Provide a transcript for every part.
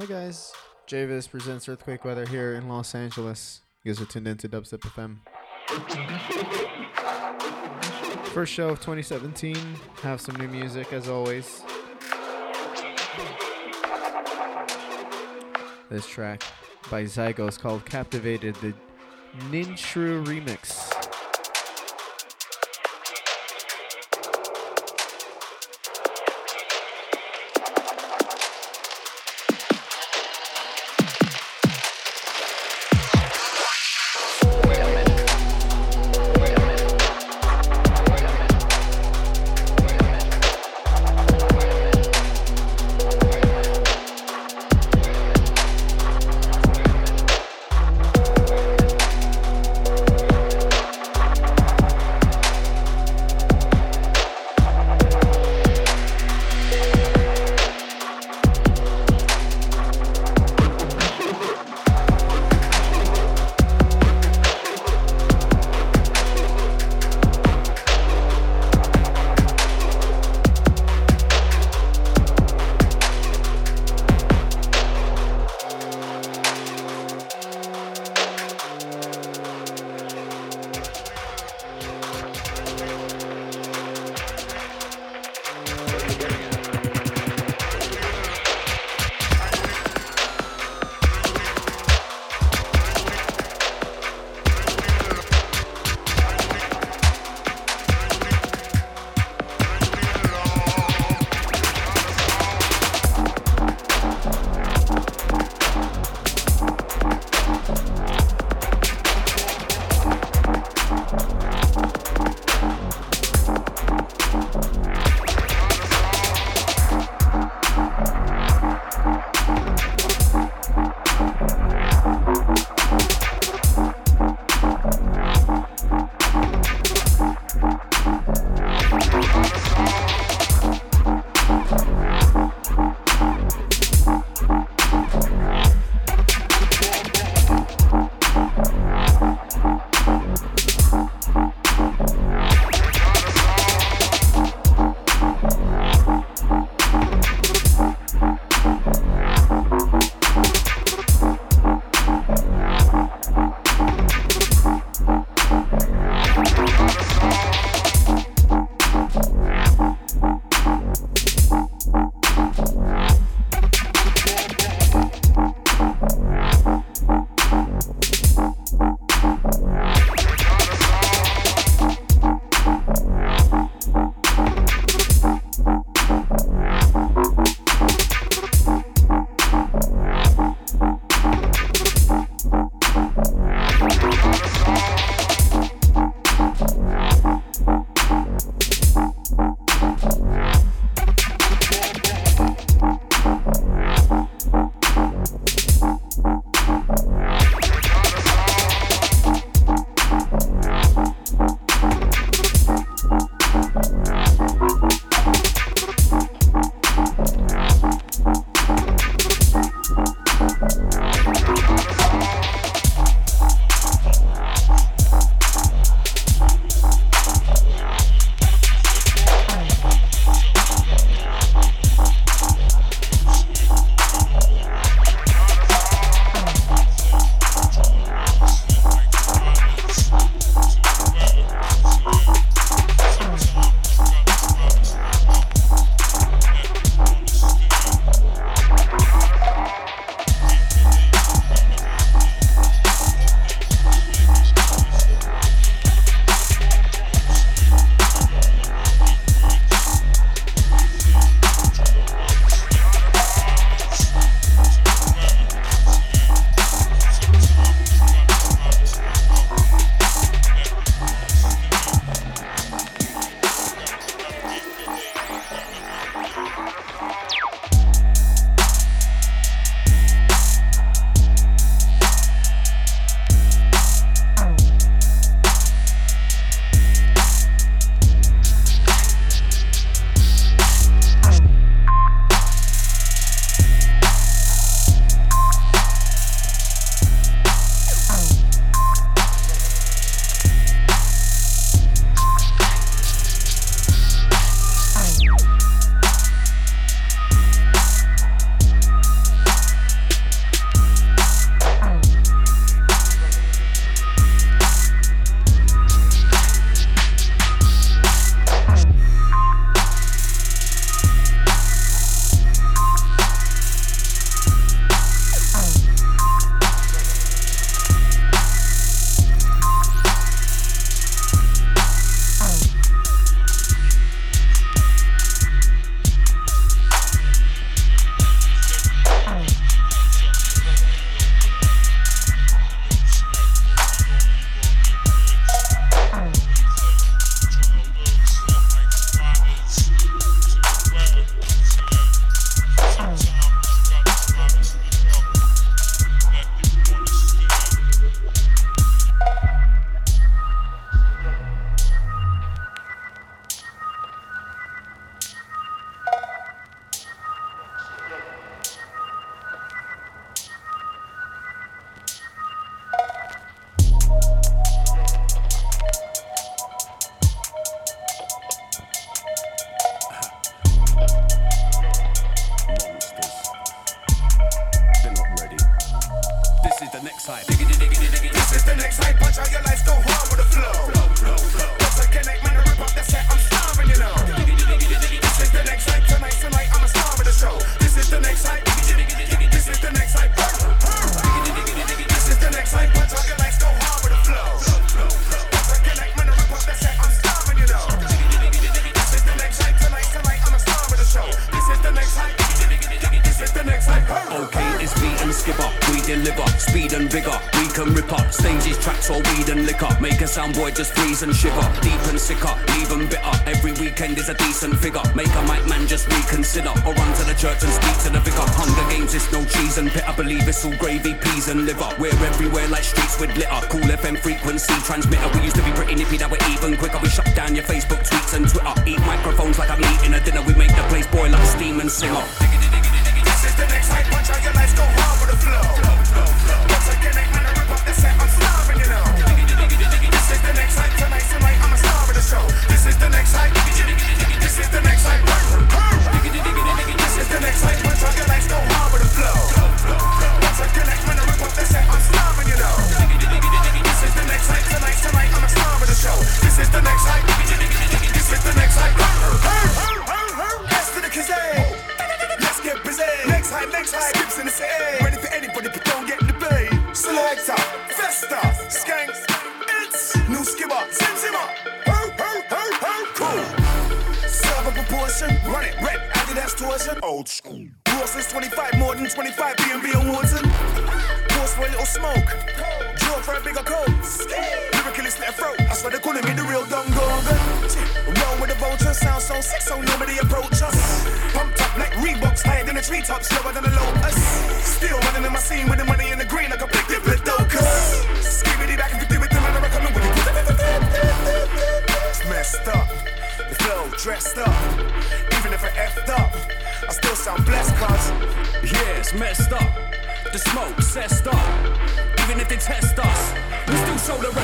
Hi guys, JVIZ presents Earthquake Weather here in Los Angeles. You guys are tuned into Dubstep FM. First show of 2017. Have some new music as always. This track by Zygos called Captivated, the Ninshru remix. and shit.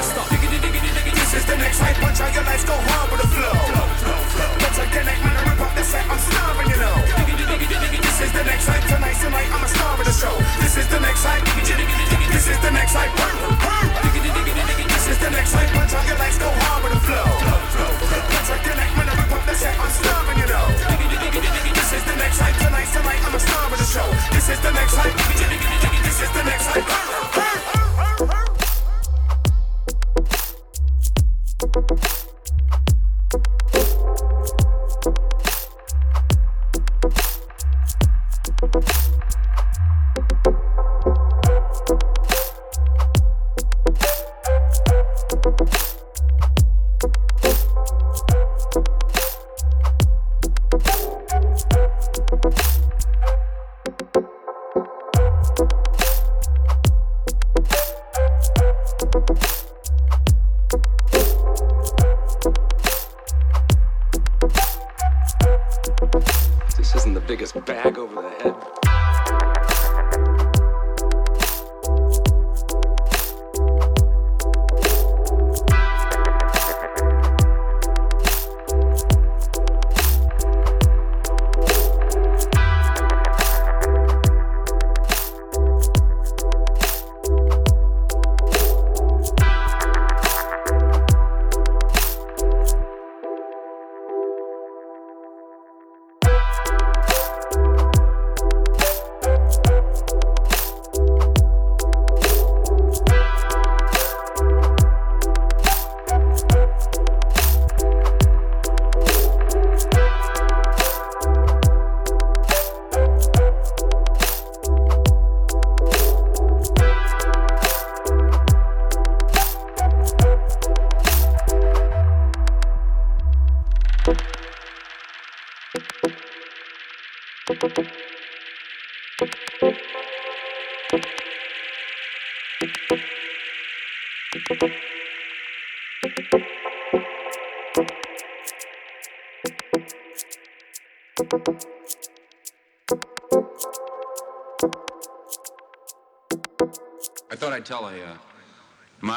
stop. This is the next hype, punch out your lights, go hard with the flow. Better connect, man, I rip up the set, I'm starving, you know. This is the next hype, tonight, tonight, I'm a star of the show. This is the next hype, this is the next hype, This is the next hype, punch out your lights, go hard with the flow. Better connect, man, I rip up the set, I'm starving, you know. This is the next hype, tonight, tonight, I'm a star of the show. This is the next hype, this is the next hype,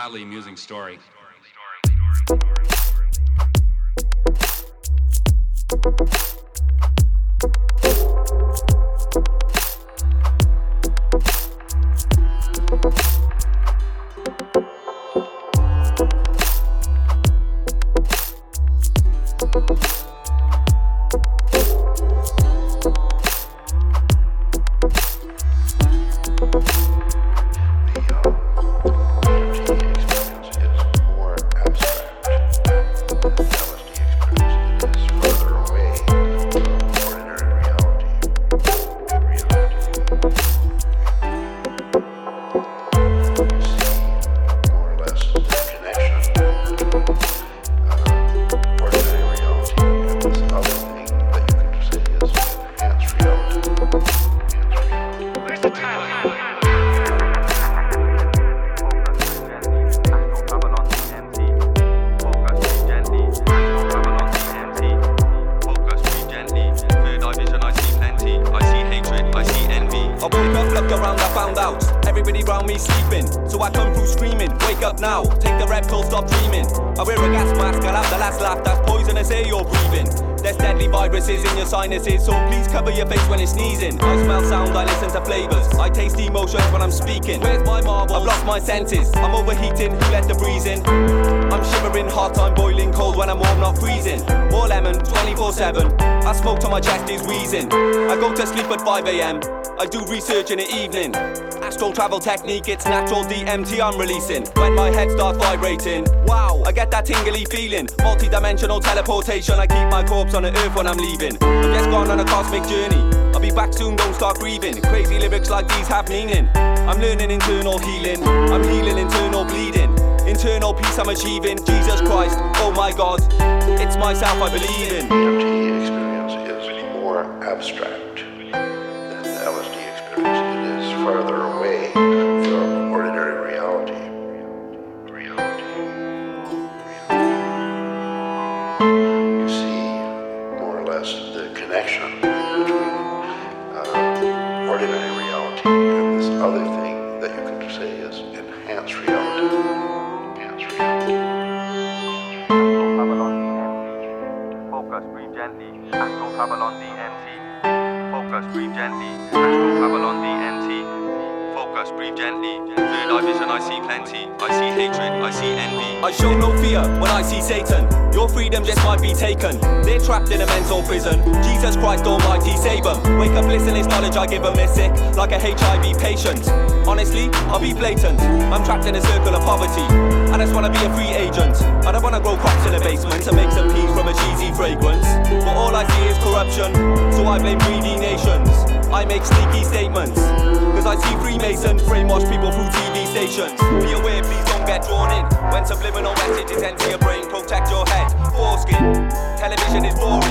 mildly amusing story. Research in the evening. Astral travel technique, it's natural DMT I'm releasing. When my head starts vibrating, wow, I get that tingly feeling. Multi dimensional teleportation, I keep my corpse on the earth when I'm leaving. I'm just gone on a cosmic journey. I'll be back soon, don't start grieving. Crazy lyrics like these have meaning. I'm learning internal healing, I'm healing internal bleeding. Internal peace I'm achieving. Jesus Christ, oh my God, it's myself I believe in.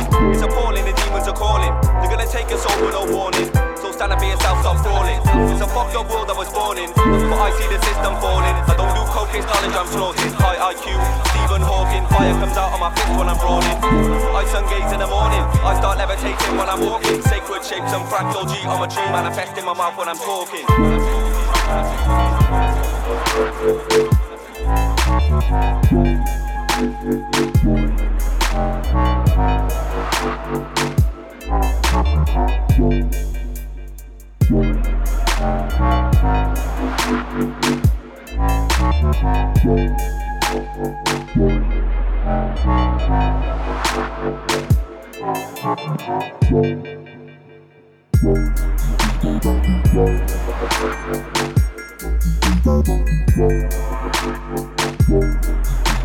Boring. It's appalling, the demons are calling. They're gonna take us soul with no warning. So stand up for yourself, stop falling. It's a fucked up world I was born in. But I see the system falling. I don't do coke, it's knowledge I'm snorting. High IQ, Stephen Hawking. Fire comes out of my fist when I'm brawling. I sun gaze in the morning. I start levitating when I'm walking. Sacred shapes and fractal geometry manifest in my mouth when I'm talking. Whoa.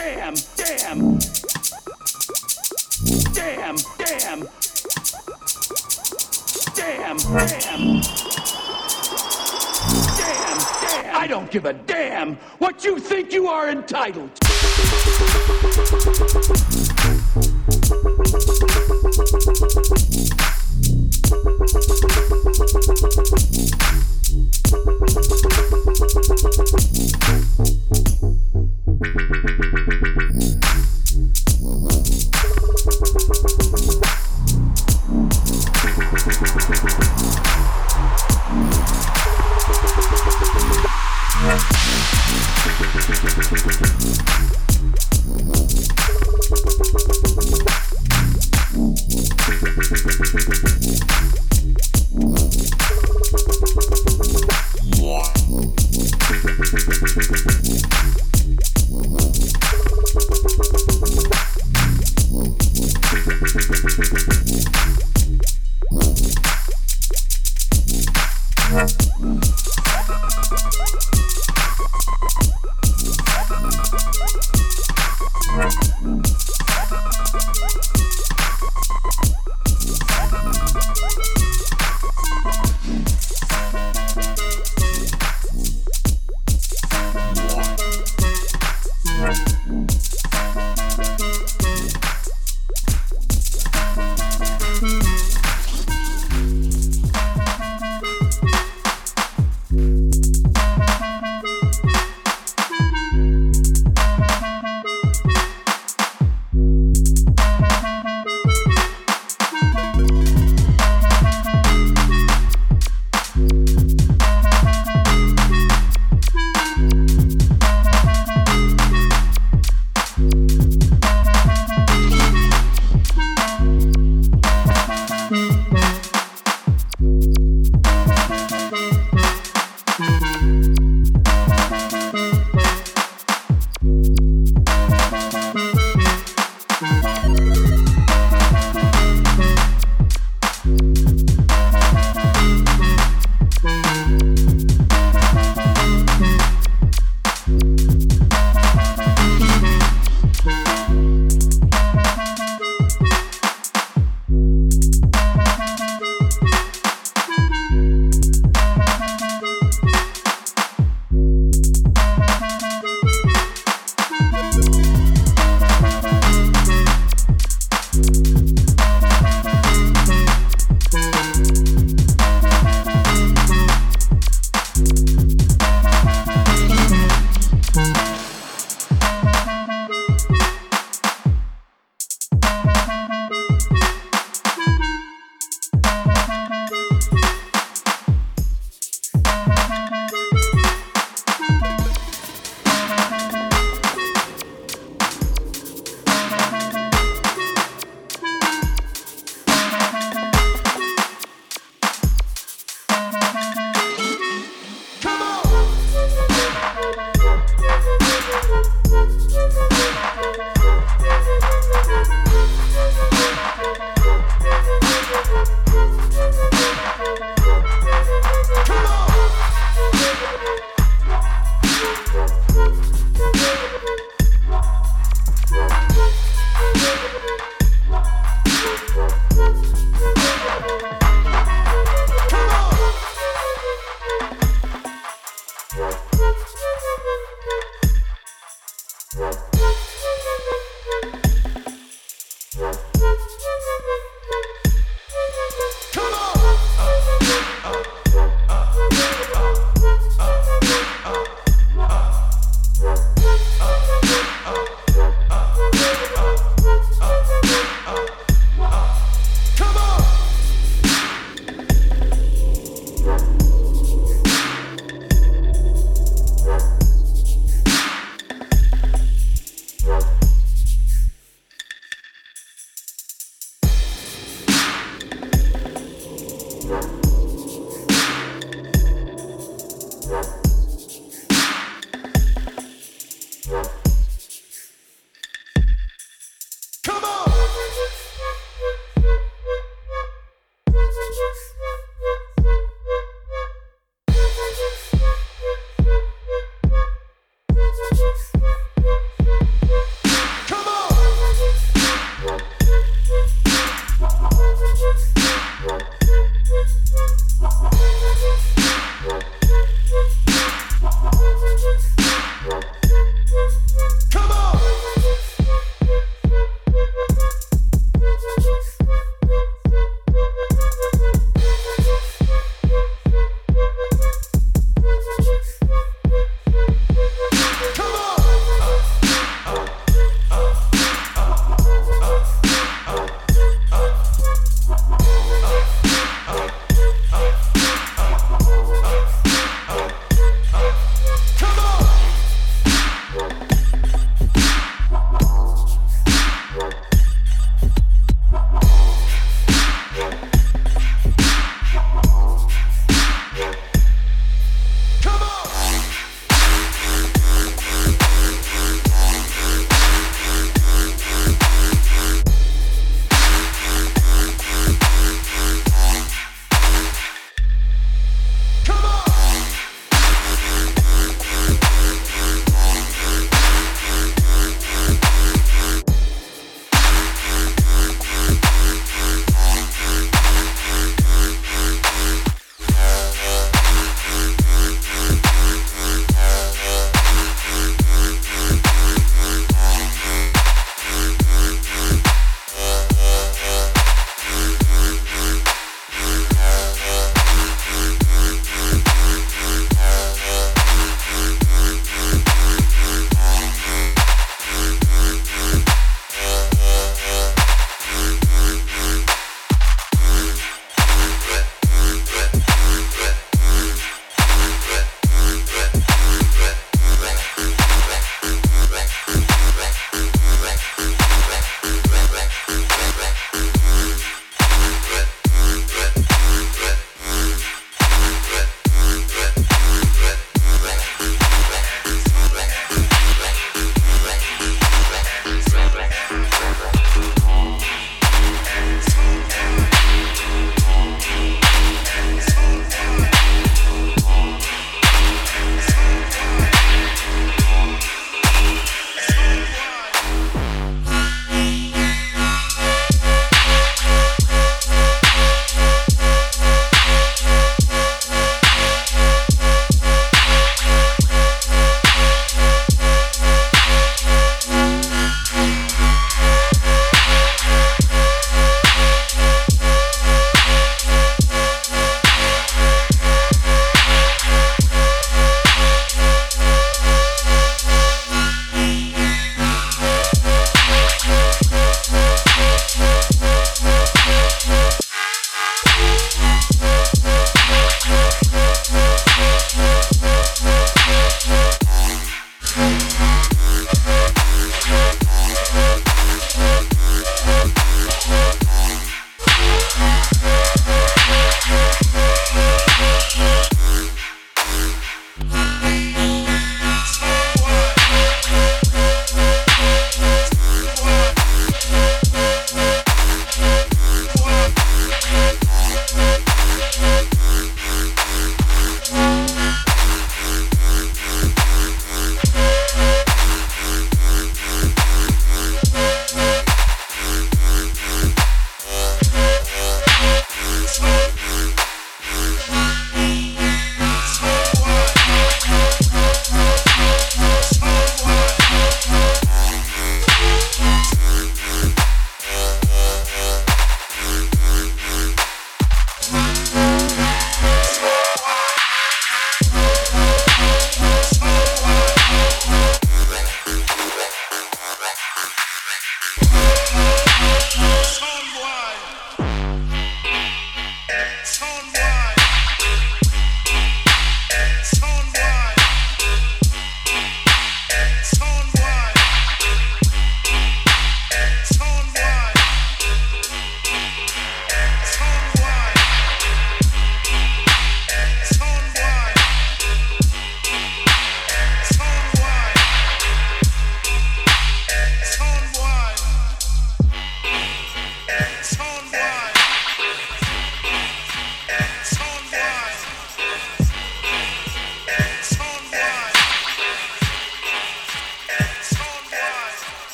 Damn, damn. Damn, damn. Damn, damn. Damn, damn. I don't give a damn what you think you are entitled. Thank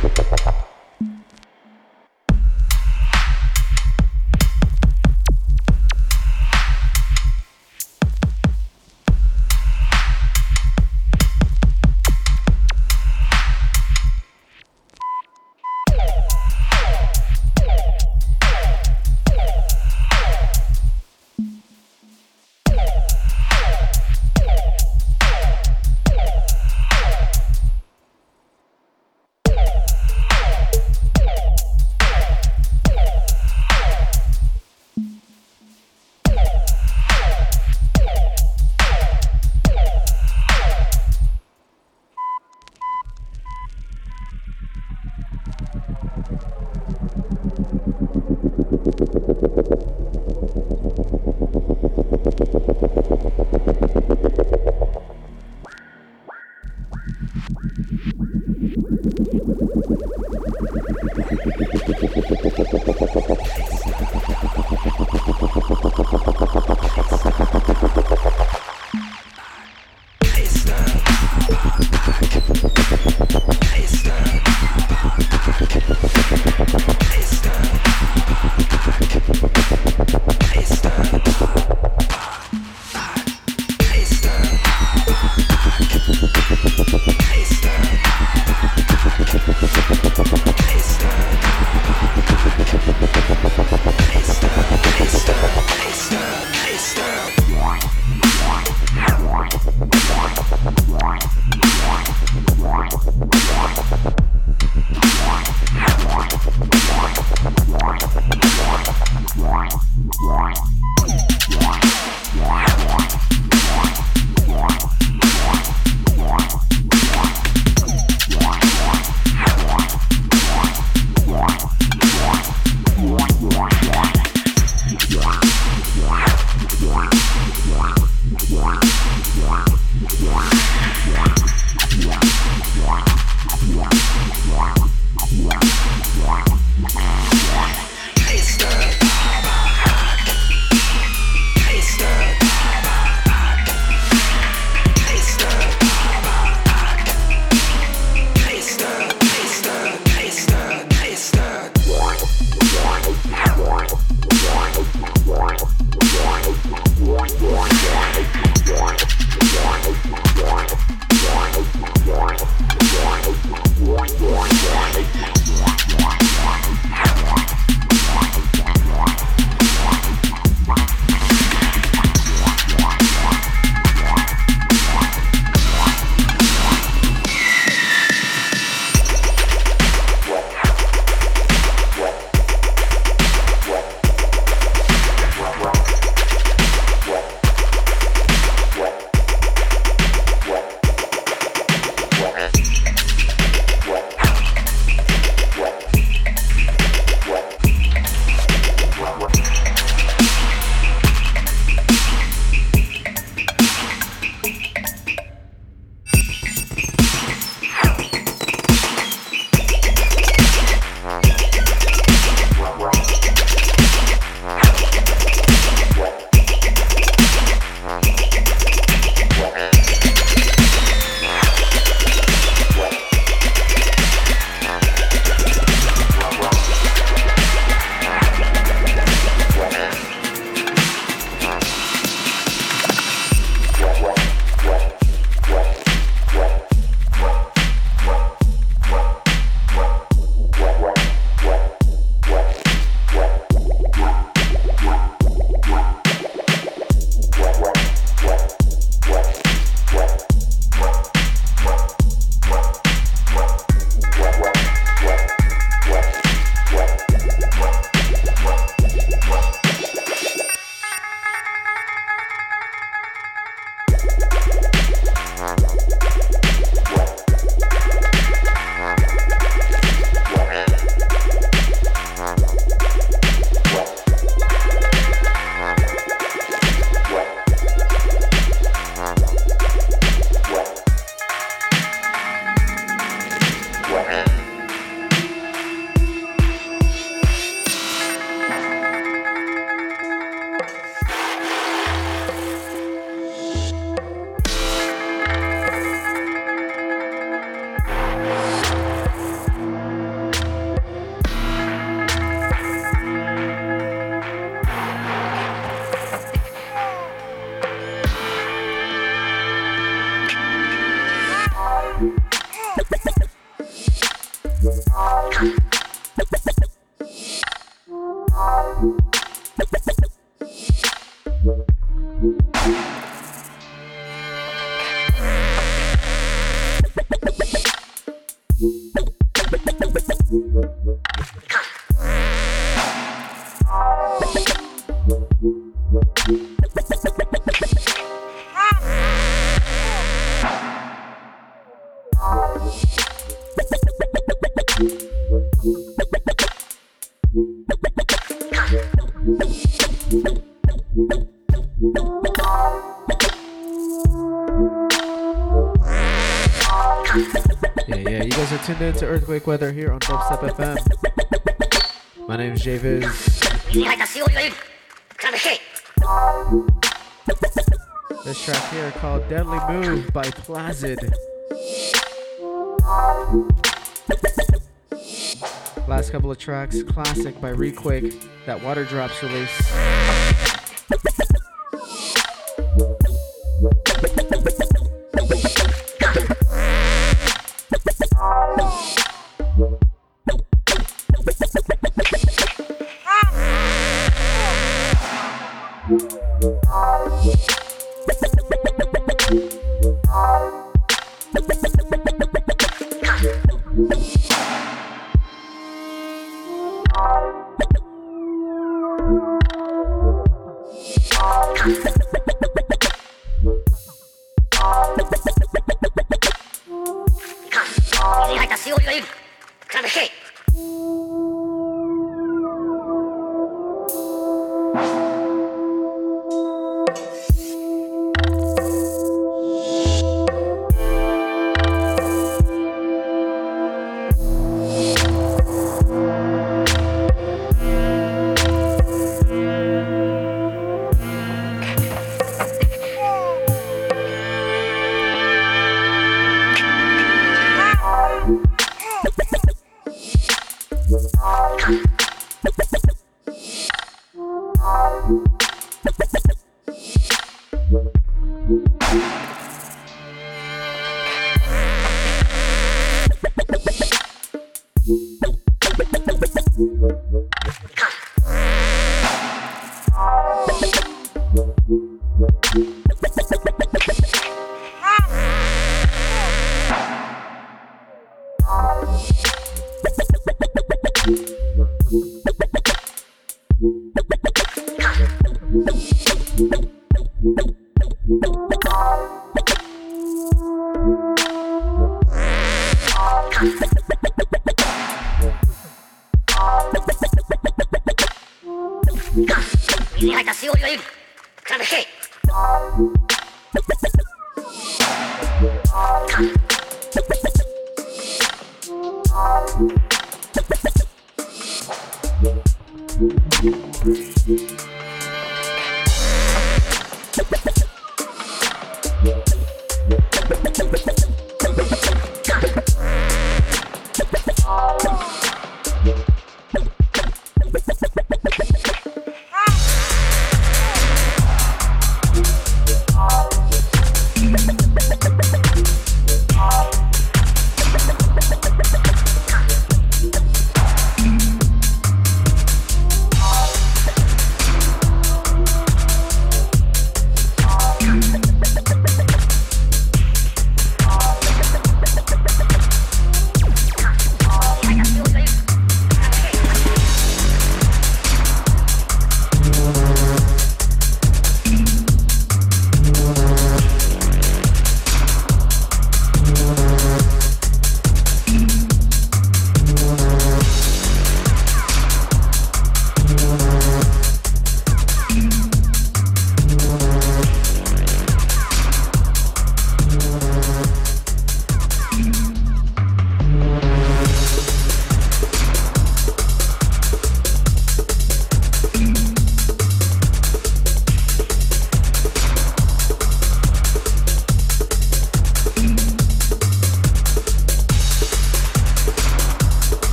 Gracias. Tuned in to Earthquake Weather here on Dubstep FM. My name is JVIZ. This track here called Deadly Move by Placid. Last couple of tracks, classic by Requake, that Water Drops release.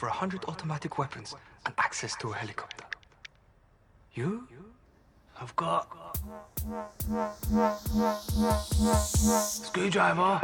for a hundred automatic weapons and access to a helicopter. You? I've got. Screwdriver!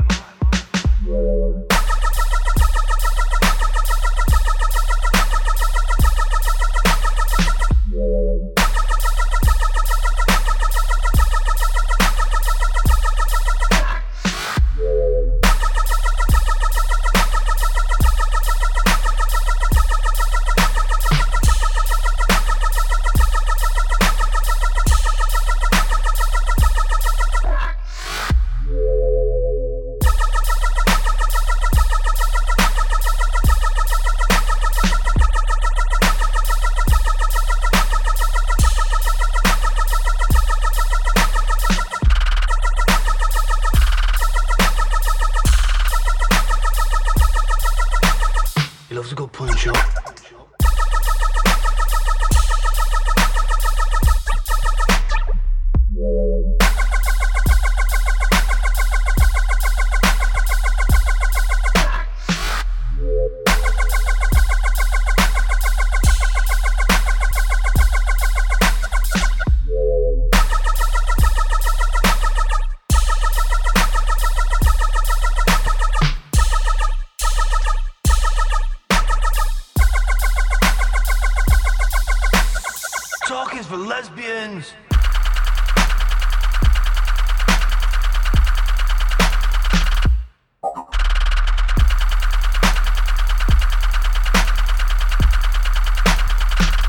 Is for lesbians.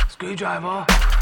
Screwdriver.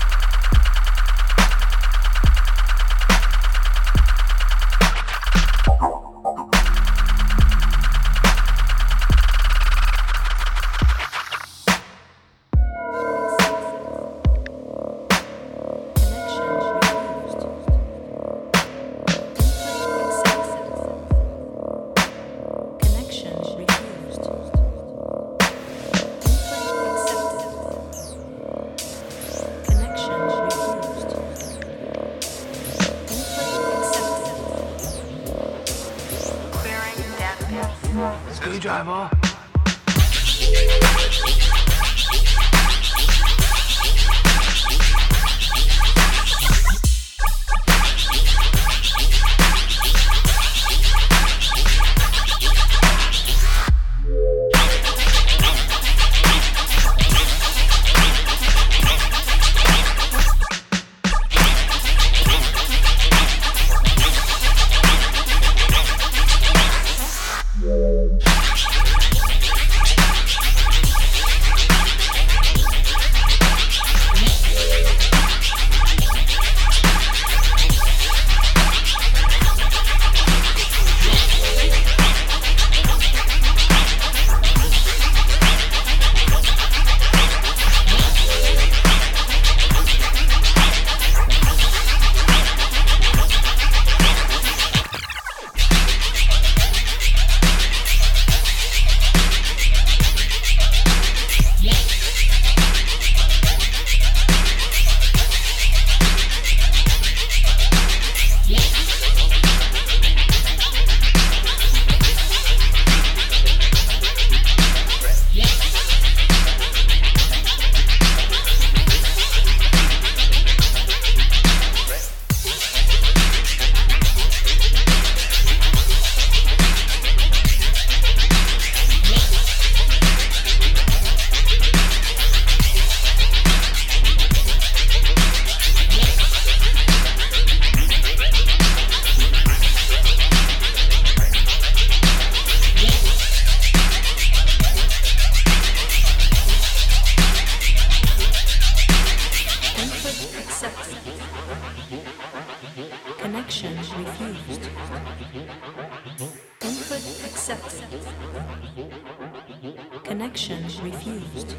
Connection refused.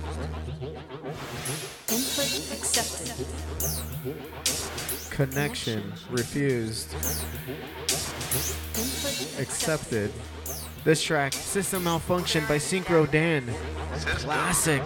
Input accepted. Connection refused. Input accepted. This track, System Malfunction by Synchro Dan. Classic.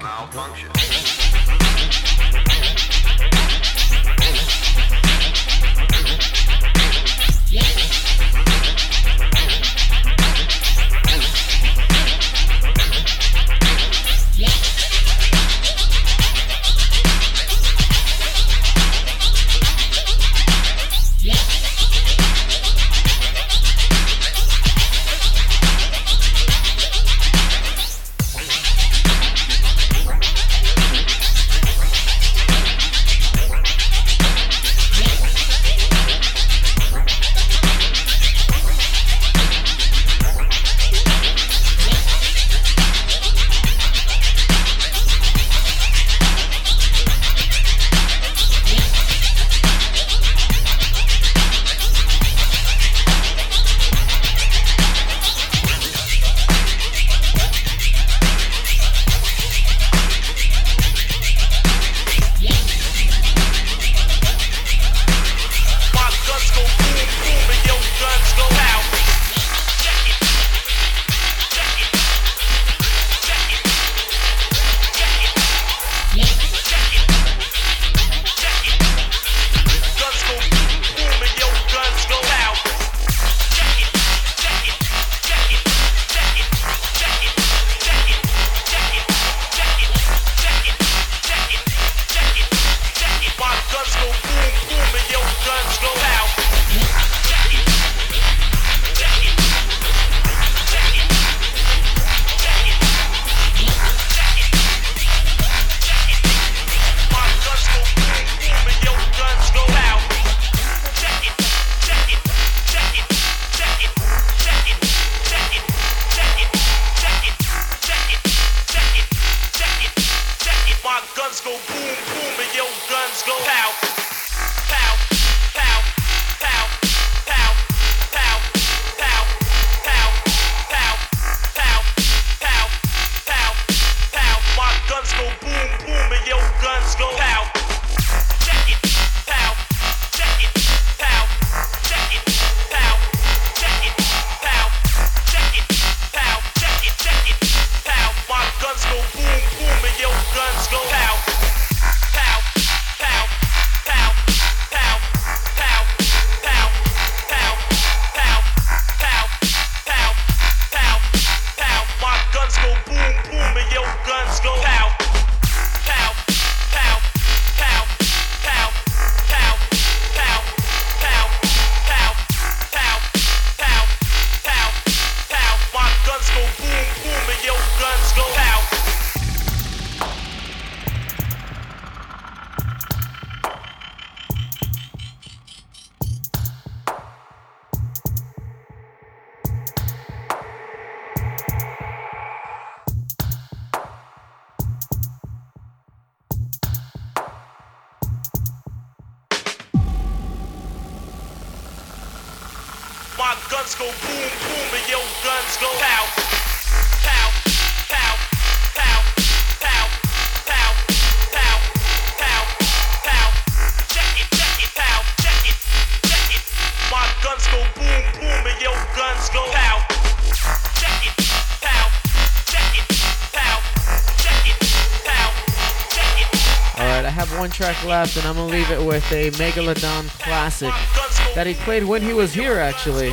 left, and I'm gonna leave it with a Megalodon classic that he played when he was here, actually.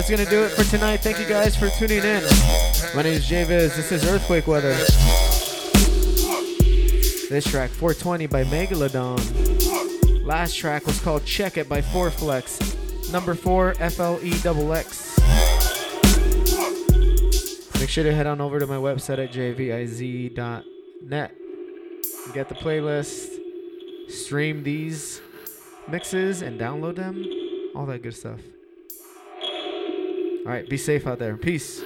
That's going to do it for tonight. Thank you guys for tuning in. My name is JVIZ. This is Earthquake Weather. This track, 420 by Megalodon. Last track was called Check It by 4Flexx. Number 4 F L E double X. Make sure to head on over to my website at jviz.net. Get the playlist, stream these mixes, and download them. All that good stuff. All right, be safe out there. Peace.